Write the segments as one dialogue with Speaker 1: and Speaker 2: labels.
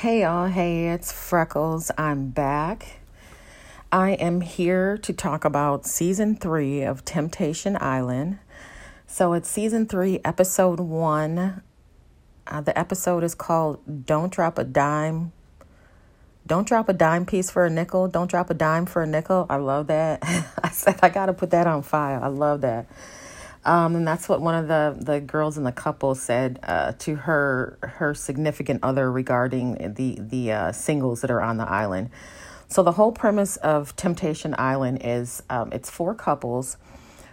Speaker 1: Hey, y'all. Hey, it's Freckles. I'm back. I am here to talk about season three of Temptation Island. So, it's season three, episode one. Uh, the episode is called Don't Drop a Dime. Don't drop a dime piece for a nickel. Don't drop a dime for a nickel. I love that. I said, I got to put that on file. I love that. Um, and that's what one of the, the girls in the couple said uh, to her her significant other regarding the the uh, singles that are on the island. So the whole premise of Temptation Island is um, it's four couples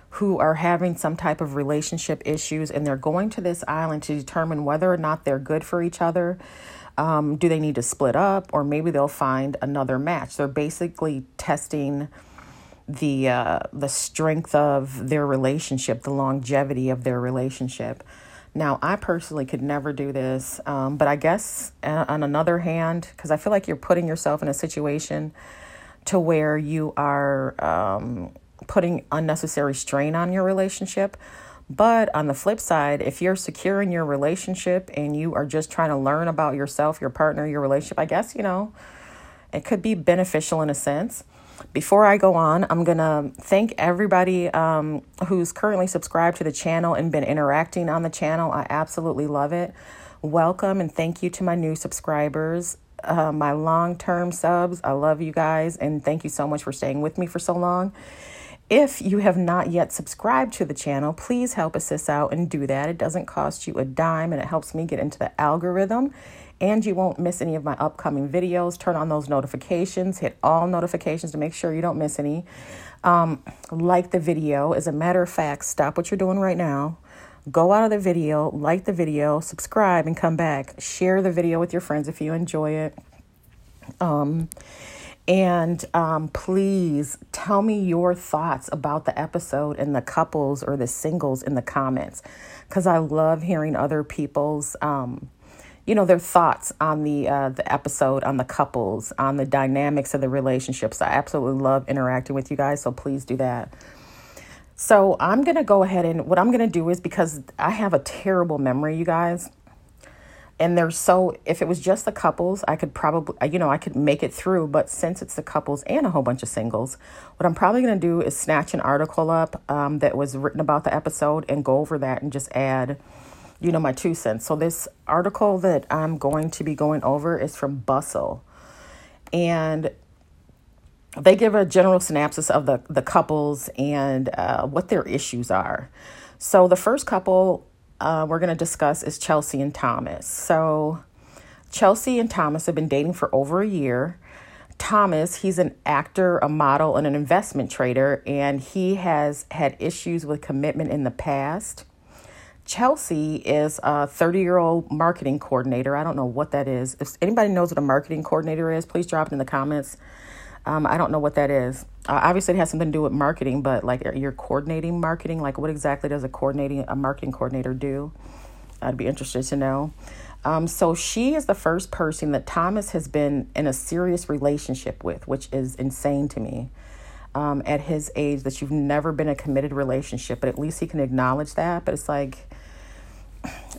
Speaker 1: who are having some type of relationship issues, and they're going to this island to determine whether or not they're good for each other. Um, do they need to split up, or maybe they'll find another match? They're basically testing the uh, the strength of their relationship, the longevity of their relationship. Now, I personally could never do this, um, but I guess uh, on another hand, because I feel like you're putting yourself in a situation to where you are um, putting unnecessary strain on your relationship. But on the flip side, if you're secure in your relationship and you are just trying to learn about yourself, your partner, your relationship, I guess, you know, it could be beneficial in a sense. Before I go on, I'm going to thank everybody um, who's currently subscribed to the channel and been interacting on the channel. I absolutely love it. Welcome and thank you to my new subscribers, uh, my long term subs. I love you guys and thank you so much for staying with me for so long. If you have not yet subscribed to the channel, please help us out and do that. It doesn't cost you a dime and it helps me get into the algorithm and you won't miss any of my upcoming videos. Turn on those notifications, hit all notifications to make sure you don't miss any. Um, like the video. As a matter of fact, stop what you're doing right now. Go out of the video, like the video, subscribe, and come back. Share the video with your friends if you enjoy it. Um, and um, please tell me your thoughts about the episode and the couples or the singles in the comments because I love hearing other people's um, you know their thoughts on the uh, the episode on the couples on the dynamics of the relationships. I absolutely love interacting with you guys so please do that. So i'm gonna go ahead and what i'm gonna do is because i have a terrible memory you guys and there's so if it was just the couples i could probably you know i could make it through but since it's the couples and a whole bunch of singles what i'm probably going to do is snatch an article up um, that was written about the episode and go over that and just add you know, my two cents. So, this article that I'm going to be going over is from Bustle. And they give a general synopsis of the, the couples and uh, what their issues are. So, the first couple uh, we're going to discuss is Chelsea and Thomas. So, Chelsea and Thomas have been dating for over a year. Thomas, he's an actor, a model, and an investment trader, and he has had issues with commitment in the past. Chelsea is a 30 year old marketing coordinator. I don't know what that is. If anybody knows what a marketing coordinator is, please drop it in the comments. Um, I don't know what that is. Uh, obviously, it has something to do with marketing, but like you're coordinating marketing. Like, what exactly does a coordinating a marketing coordinator do? I'd be interested to know. Um, so she is the first person that Thomas has been in a serious relationship with, which is insane to me. Um, at his age, that you've never been a committed relationship, but at least he can acknowledge that. But it's like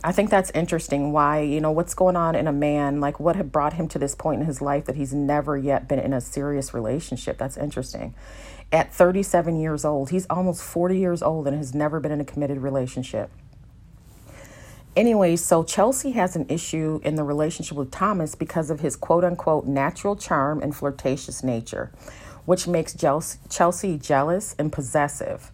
Speaker 1: I think that's interesting. Why, you know, what's going on in a man? Like, what had brought him to this point in his life that he's never yet been in a serious relationship? That's interesting. At 37 years old, he's almost 40 years old and has never been in a committed relationship. Anyway, so Chelsea has an issue in the relationship with Thomas because of his quote unquote natural charm and flirtatious nature, which makes Chelsea jealous and possessive.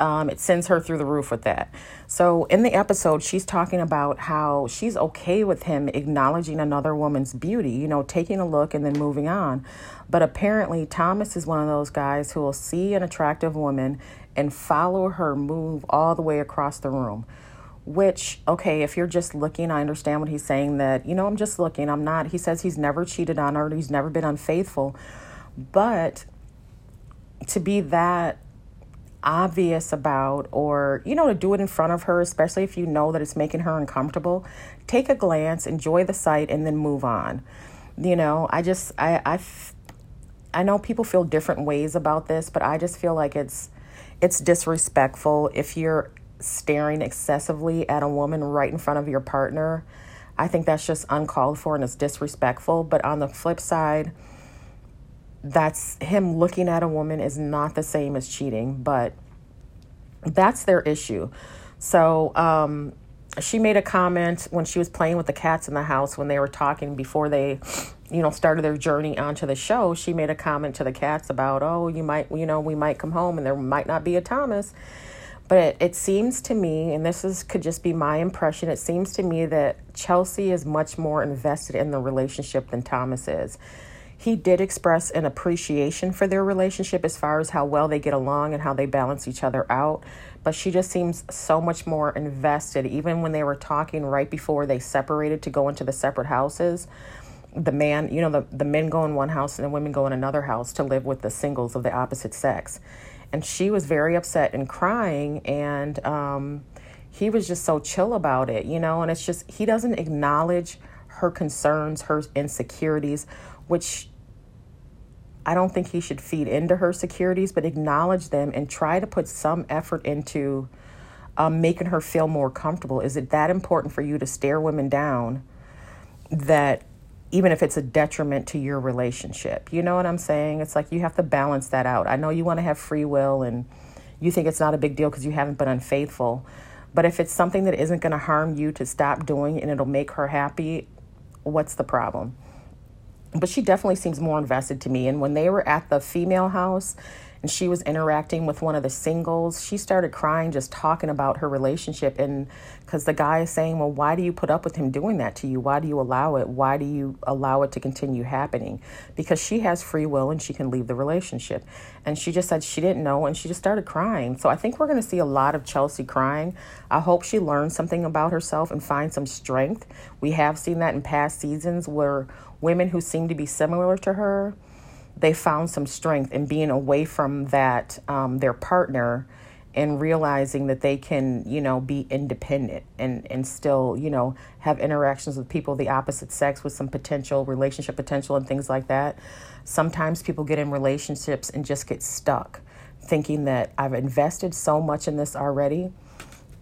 Speaker 1: Um, it sends her through the roof with that. So, in the episode, she's talking about how she's okay with him acknowledging another woman's beauty, you know, taking a look and then moving on. But apparently, Thomas is one of those guys who will see an attractive woman and follow her move all the way across the room. Which, okay, if you're just looking, I understand what he's saying that, you know, I'm just looking. I'm not, he says he's never cheated on her, he's never been unfaithful. But to be that obvious about or you know to do it in front of her especially if you know that it's making her uncomfortable take a glance enjoy the sight and then move on you know i just i i i know people feel different ways about this but i just feel like it's it's disrespectful if you're staring excessively at a woman right in front of your partner I think that's just uncalled for and it's disrespectful. But on the flip side, that's him looking at a woman is not the same as cheating, but that's their issue. So, um, she made a comment when she was playing with the cats in the house when they were talking before they you know started their journey onto the show she made a comment to the cats about oh you might you know we might come home and there might not be a thomas but it, it seems to me and this is could just be my impression it seems to me that chelsea is much more invested in the relationship than thomas is he did express an appreciation for their relationship as far as how well they get along and how they balance each other out. But she just seems so much more invested, even when they were talking right before they separated to go into the separate houses. The man, you know, the, the men go in one house and the women go in another house to live with the singles of the opposite sex. And she was very upset and crying. And um, he was just so chill about it, you know. And it's just, he doesn't acknowledge her concerns, her insecurities, which I don't think he should feed into her securities, but acknowledge them and try to put some effort into um, making her feel more comfortable. Is it that important for you to stare women down that even if it's a detriment to your relationship? You know what I'm saying? It's like you have to balance that out. I know you want to have free will and you think it's not a big deal because you haven't been unfaithful. But if it's something that isn't going to harm you to stop doing and it'll make her happy, what's the problem? But she definitely seems more invested to me. And when they were at the female house and she was interacting with one of the singles, she started crying just talking about her relationship. And because the guy is saying, Well, why do you put up with him doing that to you? Why do you allow it? Why do you allow it to continue happening? Because she has free will and she can leave the relationship. And she just said she didn't know and she just started crying. So I think we're going to see a lot of Chelsea crying. I hope she learns something about herself and finds some strength. We have seen that in past seasons where women who seem to be similar to her, they found some strength in being away from that um, their partner and realizing that they can, you know, be independent and and still, you know, have interactions with people of the opposite sex with some potential relationship potential and things like that. Sometimes people get in relationships and just get stuck, thinking that I've invested so much in this already.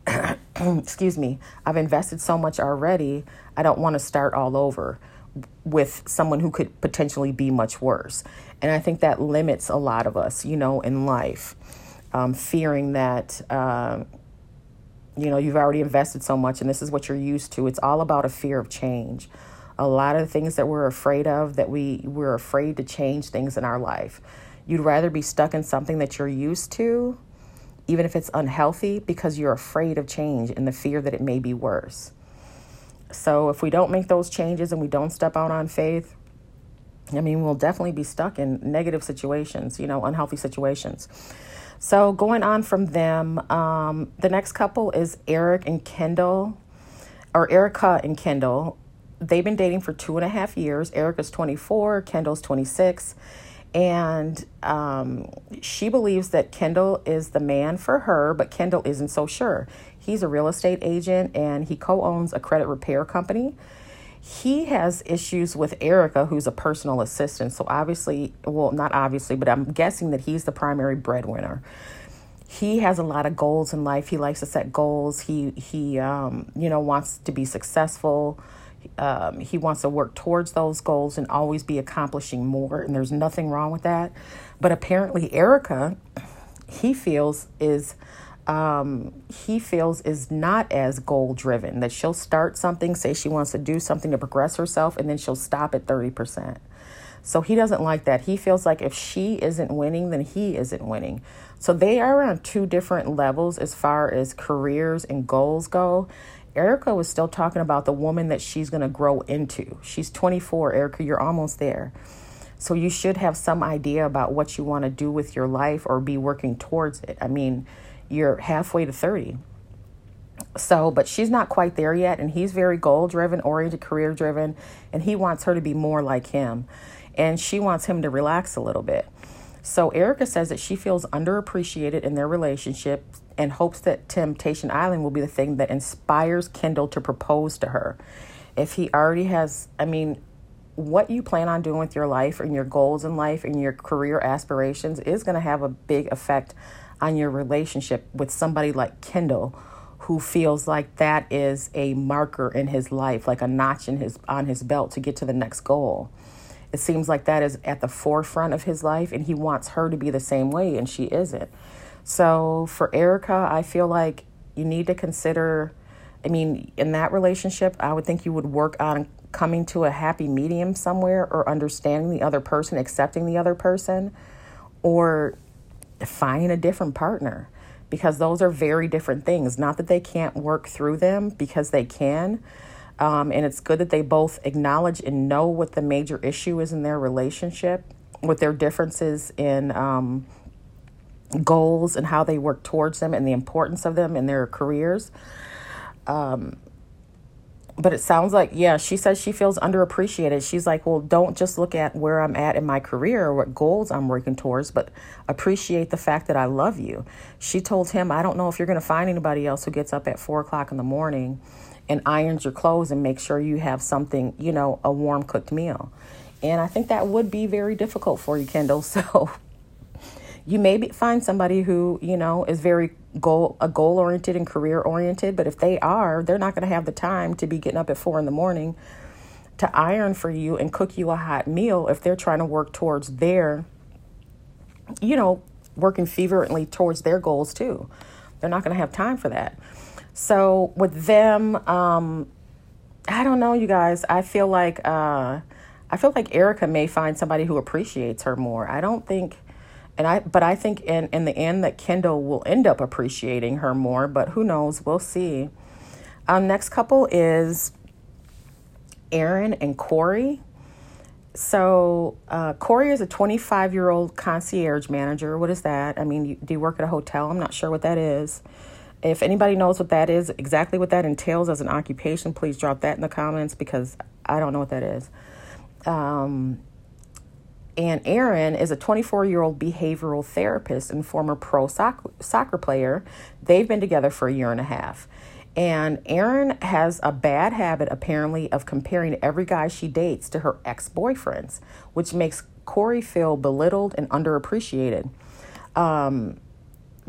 Speaker 1: Excuse me, I've invested so much already. I don't want to start all over with someone who could potentially be much worse. And I think that limits a lot of us, you know, in life, um, fearing that, uh, you know, you've already invested so much and this is what you're used to. It's all about a fear of change. A lot of the things that we're afraid of, that we, we're afraid to change things in our life. You'd rather be stuck in something that you're used to, even if it's unhealthy, because you're afraid of change and the fear that it may be worse. So if we don't make those changes and we don't step out on faith, I mean, we'll definitely be stuck in negative situations, you know, unhealthy situations. So going on from them, um, the next couple is Eric and Kendall, or Erica and Kendall. They've been dating for two and a half years. Erica's 24, Kendall's 26. And um, she believes that Kendall is the man for her, but Kendall isn't so sure. He's a real estate agent and he co owns a credit repair company. He has issues with Erica, who's a personal assistant. So, obviously, well, not obviously, but I'm guessing that he's the primary breadwinner. He has a lot of goals in life. He likes to set goals. He, he um, you know, wants to be successful. Um, he wants to work towards those goals and always be accomplishing more. And there's nothing wrong with that. But apparently, Erica, he feels, is um, he feels is not as goal driven. That she'll start something, say she wants to do something to progress herself, and then she'll stop at 30%. So he doesn't like that. He feels like if she isn't winning, then he isn't winning. So they are on two different levels as far as careers and goals go. Erica was still talking about the woman that she's going to grow into. She's 24. Erica, you're almost there. So you should have some idea about what you want to do with your life or be working towards it. I mean, you're halfway to 30. So, but she's not quite there yet. And he's very goal driven, oriented, career driven. And he wants her to be more like him. And she wants him to relax a little bit. So, Erica says that she feels underappreciated in their relationship and hopes that Temptation Island will be the thing that inspires Kendall to propose to her. If he already has, I mean, what you plan on doing with your life and your goals in life and your career aspirations is going to have a big effect on your relationship with somebody like Kendall, who feels like that is a marker in his life, like a notch in his on his belt to get to the next goal. It seems like that is at the forefront of his life and he wants her to be the same way and she isn't. So for Erica, I feel like you need to consider I mean, in that relationship, I would think you would work on coming to a happy medium somewhere or understanding the other person, accepting the other person, or finding a different partner because those are very different things. Not that they can't work through them because they can. Um, and it's good that they both acknowledge and know what the major issue is in their relationship, what their differences in um, goals and how they work towards them and the importance of them in their careers. Um, but it sounds like, yeah, she says she feels underappreciated. She's like, well, don't just look at where I'm at in my career or what goals I'm working towards, but appreciate the fact that I love you. She told him, I don't know if you're going to find anybody else who gets up at four o'clock in the morning and irons your clothes and makes sure you have something, you know, a warm cooked meal. And I think that would be very difficult for you, Kendall. So you may be, find somebody who, you know, is very goal a goal oriented and career oriented but if they are they're not going to have the time to be getting up at four in the morning to iron for you and cook you a hot meal if they're trying to work towards their you know working fervently towards their goals too. They're not going to have time for that. So with them um i don't know you guys. I feel like uh i feel like erica may find somebody who appreciates her more. I don't think and I, but I think in, in the end that Kendall will end up appreciating her more, but who knows? We'll see. Um, next couple is Aaron and Corey. So uh, Corey is a 25 year old concierge manager. What is that? I mean, you, do you work at a hotel? I'm not sure what that is. If anybody knows what that is, exactly what that entails as an occupation, please drop that in the comments because I don't know what that is. Um, and Aaron is a 24 year old behavioral therapist and former pro soccer, soccer player. They've been together for a year and a half. And Aaron has a bad habit, apparently, of comparing every guy she dates to her ex boyfriends, which makes Corey feel belittled and underappreciated. Um,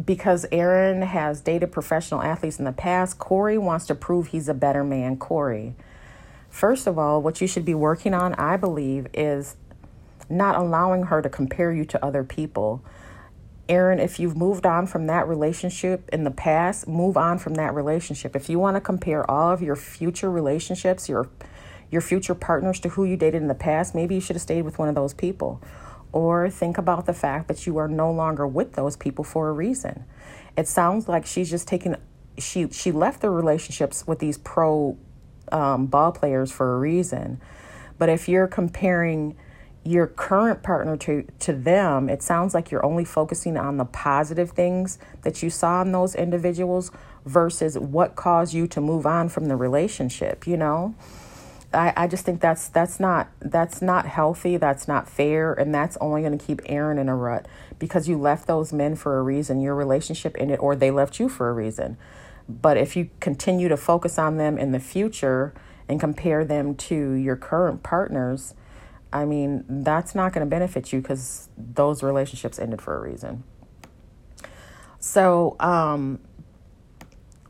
Speaker 1: because Aaron has dated professional athletes in the past, Corey wants to prove he's a better man, Corey. First of all, what you should be working on, I believe, is not allowing her to compare you to other people. Aaron, if you've moved on from that relationship in the past, move on from that relationship. If you want to compare all of your future relationships, your your future partners to who you dated in the past, maybe you should have stayed with one of those people. Or think about the fact that you are no longer with those people for a reason. It sounds like she's just taking she she left the relationships with these pro um, ball players for a reason. But if you're comparing your current partner to to them it sounds like you're only focusing on the positive things that you saw in those individuals versus what caused you to move on from the relationship you know? I, I just think that's that's not that's not healthy that's not fair and that's only going to keep aaron in a rut because you left those men for a reason your relationship ended or they left you for a reason. But if you continue to focus on them in the future and compare them to your current partners I mean, that's not going to benefit you because those relationships ended for a reason. So, um,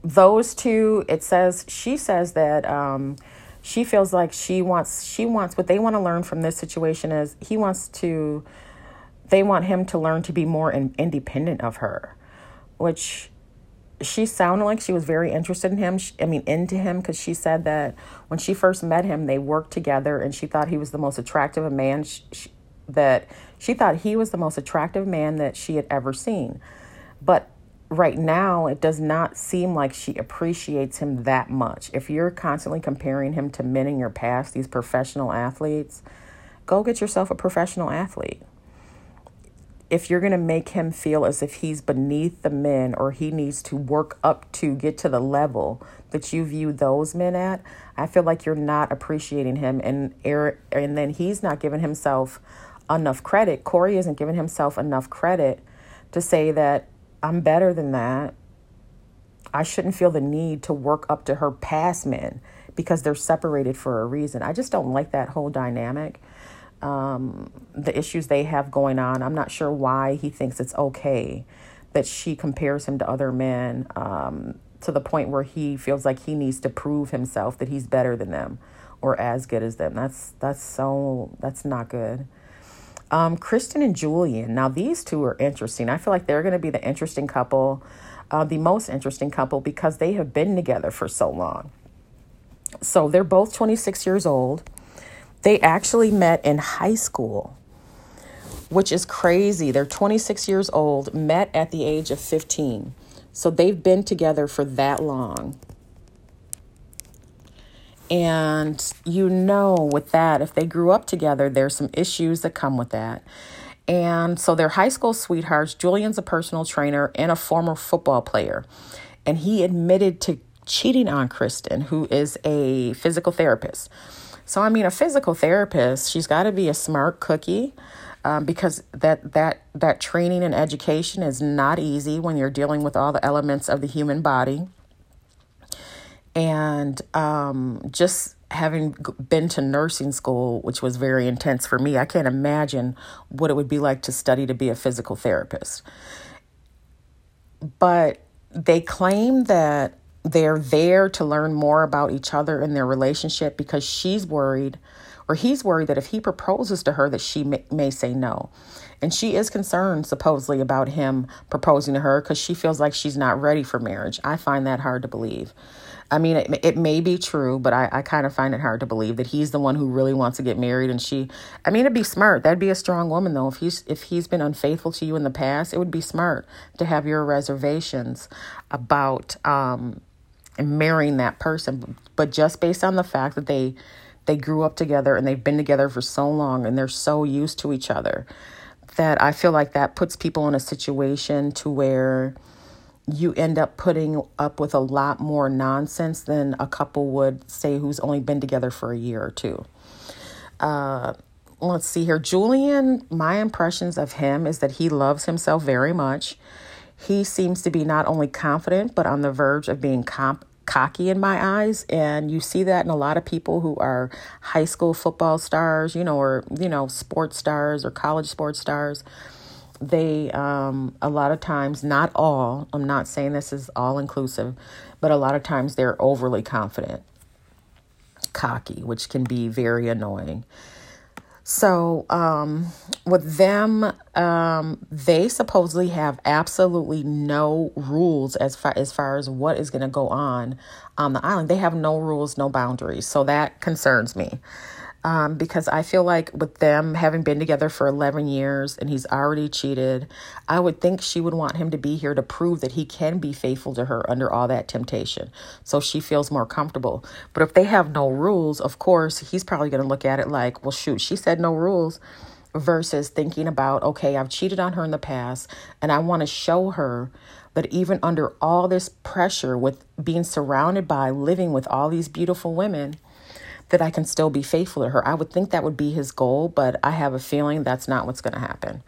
Speaker 1: those two, it says, she says that um, she feels like she wants, she wants, what they want to learn from this situation is he wants to, they want him to learn to be more in, independent of her, which she sounded like she was very interested in him. I mean, into him because she said that when she first met him, they worked together, and she thought he was the most attractive man. She, she, that she thought he was the most attractive man that she had ever seen. But right now, it does not seem like she appreciates him that much. If you're constantly comparing him to men in your past, these professional athletes, go get yourself a professional athlete if you're going to make him feel as if he's beneath the men or he needs to work up to get to the level that you view those men at, I feel like you're not appreciating him and and then he's not giving himself enough credit. Corey isn't giving himself enough credit to say that I'm better than that. I shouldn't feel the need to work up to her past men because they're separated for a reason. I just don't like that whole dynamic um, the issues they have going on. I'm not sure why he thinks it's okay that she compares him to other men. Um, to the point where he feels like he needs to prove himself that he's better than them or as good as them. That's that's so that's not good. Um, Kristen and Julian. Now these two are interesting. I feel like they're going to be the interesting couple, uh, the most interesting couple because they have been together for so long. So they're both 26 years old. They actually met in high school, which is crazy. They're 26 years old, met at the age of 15. So they've been together for that long. And you know, with that, if they grew up together, there's some issues that come with that. And so they're high school sweethearts. Julian's a personal trainer and a former football player. And he admitted to cheating on Kristen, who is a physical therapist. So, I mean, a physical therapist, she's got to be a smart cookie. Um, because that that that training and education is not easy when you're dealing with all the elements of the human body and um, just having been to nursing school, which was very intense for me, I can't imagine what it would be like to study to be a physical therapist. But they claim that they're there to learn more about each other and their relationship because she's worried or he's worried that if he proposes to her that she may, may say no and she is concerned supposedly about him proposing to her because she feels like she's not ready for marriage i find that hard to believe I mean, it, it may be true, but I, I kind of find it hard to believe that he's the one who really wants to get married. And she, I mean, it'd be smart. That'd be a strong woman, though. If he's if he's been unfaithful to you in the past, it would be smart to have your reservations about um, marrying that person. But just based on the fact that they they grew up together and they've been together for so long and they're so used to each other, that I feel like that puts people in a situation to where you end up putting up with a lot more nonsense than a couple would say who's only been together for a year or two. Uh, let's see here. Julian, my impressions of him is that he loves himself very much. He seems to be not only confident, but on the verge of being comp- cocky in my eyes. And you see that in a lot of people who are high school football stars, you know, or, you know, sports stars or college sports stars they um, a lot of times not all i'm not saying this is all inclusive but a lot of times they're overly confident cocky which can be very annoying so um, with them um, they supposedly have absolutely no rules as far as far as what is going to go on on the island. They have no rules no boundaries. So that concerns me um, because I feel like with them having been together for 11 years and he's already cheated, I would think she would want him to be here to prove that he can be faithful to her under all that temptation. So she feels more comfortable. But if they have no rules, of course, he's probably going to look at it like, well, shoot, she said no rules versus thinking about, okay, I've cheated on her in the past and I want to show her that even under all this pressure with being surrounded by living with all these beautiful women, that I can still be faithful to her. I would think that would be his goal, but I have a feeling that's not what's going to happen.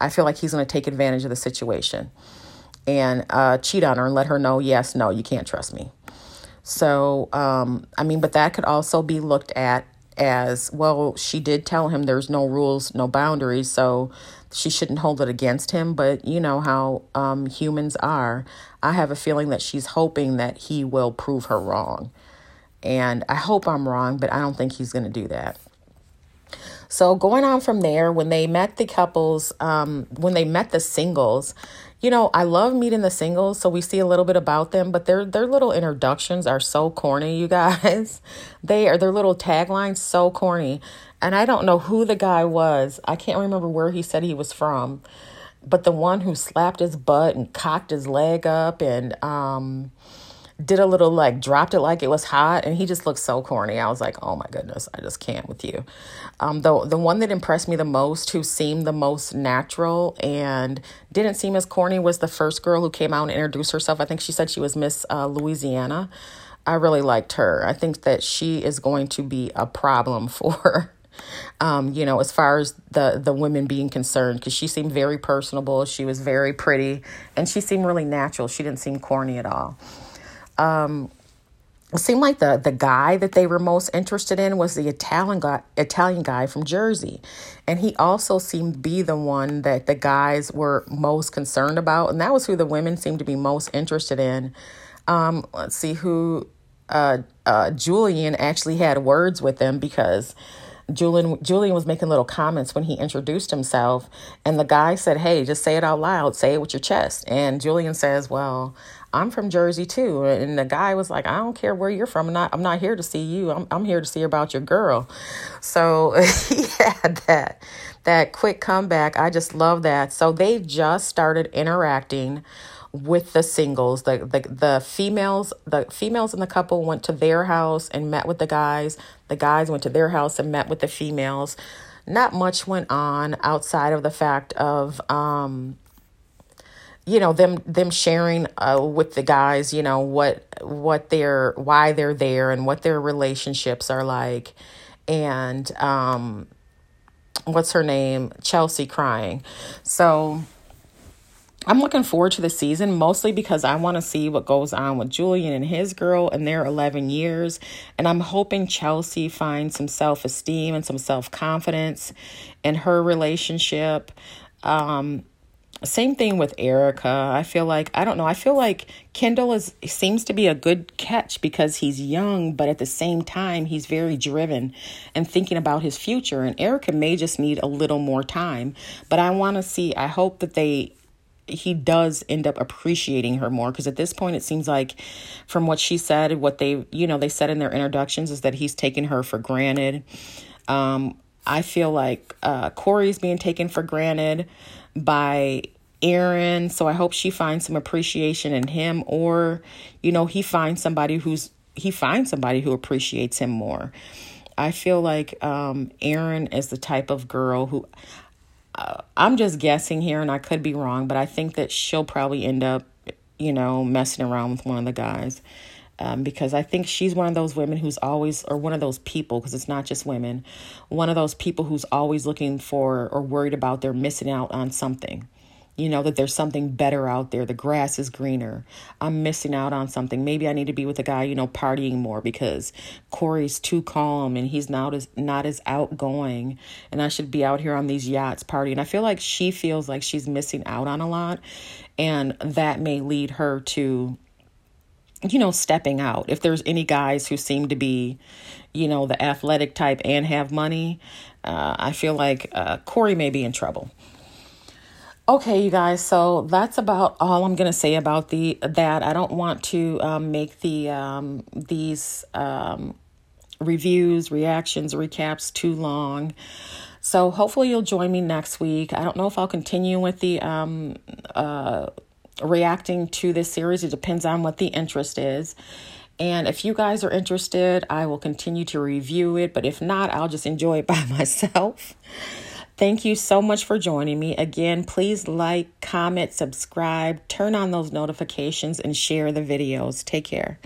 Speaker 1: I feel like he's going to take advantage of the situation and uh, cheat on her and let her know, yes, no, you can't trust me. So, um, I mean, but that could also be looked at as well. She did tell him there's no rules, no boundaries, so she shouldn't hold it against him. But you know how um, humans are. I have a feeling that she's hoping that he will prove her wrong. And I hope I'm wrong, but I don't think he's going to do that. So going on from there, when they met the couples, um, when they met the singles, you know, I love meeting the singles, so we see a little bit about them, but their their little introductions are so corny, you guys. they are their little taglines so corny. And I don't know who the guy was. I can't remember where he said he was from. But the one who slapped his butt and cocked his leg up and um did a little like dropped it like it was hot and he just looked so corny. I was like oh my goodness i just can't with you. Um the, the one that impressed me the most who seemed the most natural and didn't seem as corny was the first girl who came out and introduced herself. I think she said she was miss uh, louisiana. I really liked her. I think that she is going to be a problem for um, you know, as far as the the women being concerned, because she seemed very personable, she was very pretty, and she seemed really natural. She didn't seem corny at all um, it seemed like the the guy that they were most interested in was the Italian guy, Italian guy from Jersey, and he also seemed to be the one that the guys were most concerned about, and that was who the women seemed to be most interested in. Um, let's see who uh, uh, Julian actually had words with them because Julian Julian was making little comments when he introduced himself, and the guy said, "Hey, just say it out loud. Say it with your chest." And Julian says, "Well, I'm from Jersey too." And the guy was like, "I don't care where you're from. I'm not. I'm not here to see you. I'm. I'm here to see about your girl." So he had that that quick comeback. I just love that. So they just started interacting with the singles the, the the females the females in the couple went to their house and met with the guys the guys went to their house and met with the females not much went on outside of the fact of um you know them them sharing uh, with the guys you know what what they're why they're there and what their relationships are like and um what's her name chelsea crying so I'm looking forward to the season mostly because I want to see what goes on with Julian and his girl in their 11 years. And I'm hoping Chelsea finds some self esteem and some self confidence in her relationship. Um, same thing with Erica. I feel like I don't know. I feel like Kendall is seems to be a good catch because he's young, but at the same time he's very driven and thinking about his future. And Erica may just need a little more time. But I want to see. I hope that they he does end up appreciating her more because at this point it seems like from what she said what they you know they said in their introductions is that he's taken her for granted um i feel like uh corey's being taken for granted by aaron so i hope she finds some appreciation in him or you know he finds somebody who's he finds somebody who appreciates him more I feel like um, Aaron is the type of girl who uh, I'm just guessing here and I could be wrong, but I think that she'll probably end up, you know, messing around with one of the guys. Um, because I think she's one of those women who's always, or one of those people, because it's not just women, one of those people who's always looking for or worried about they're missing out on something. You know that there's something better out there. The grass is greener. I'm missing out on something. Maybe i need to be with a guy you know partying more because corey's too calm and he's not as not as outgoing and i should be out here on these yachts partying. I feel like she feels like she's missing out on a lot and that may lead her to you know stepping out if there's any guys who seem to be you know the athletic type and have money uh, i feel like uh, corey may be in trouble Okay, you guys. So that's about all I'm gonna say about the that. I don't want to um, make the um, these um, reviews, reactions, recaps too long. So hopefully you'll join me next week. I don't know if I'll continue with the um, uh, reacting to this series. It depends on what the interest is. And if you guys are interested, I will continue to review it. But if not, I'll just enjoy it by myself. Thank you so much for joining me. Again, please like, comment, subscribe, turn on those notifications, and share the videos. Take care.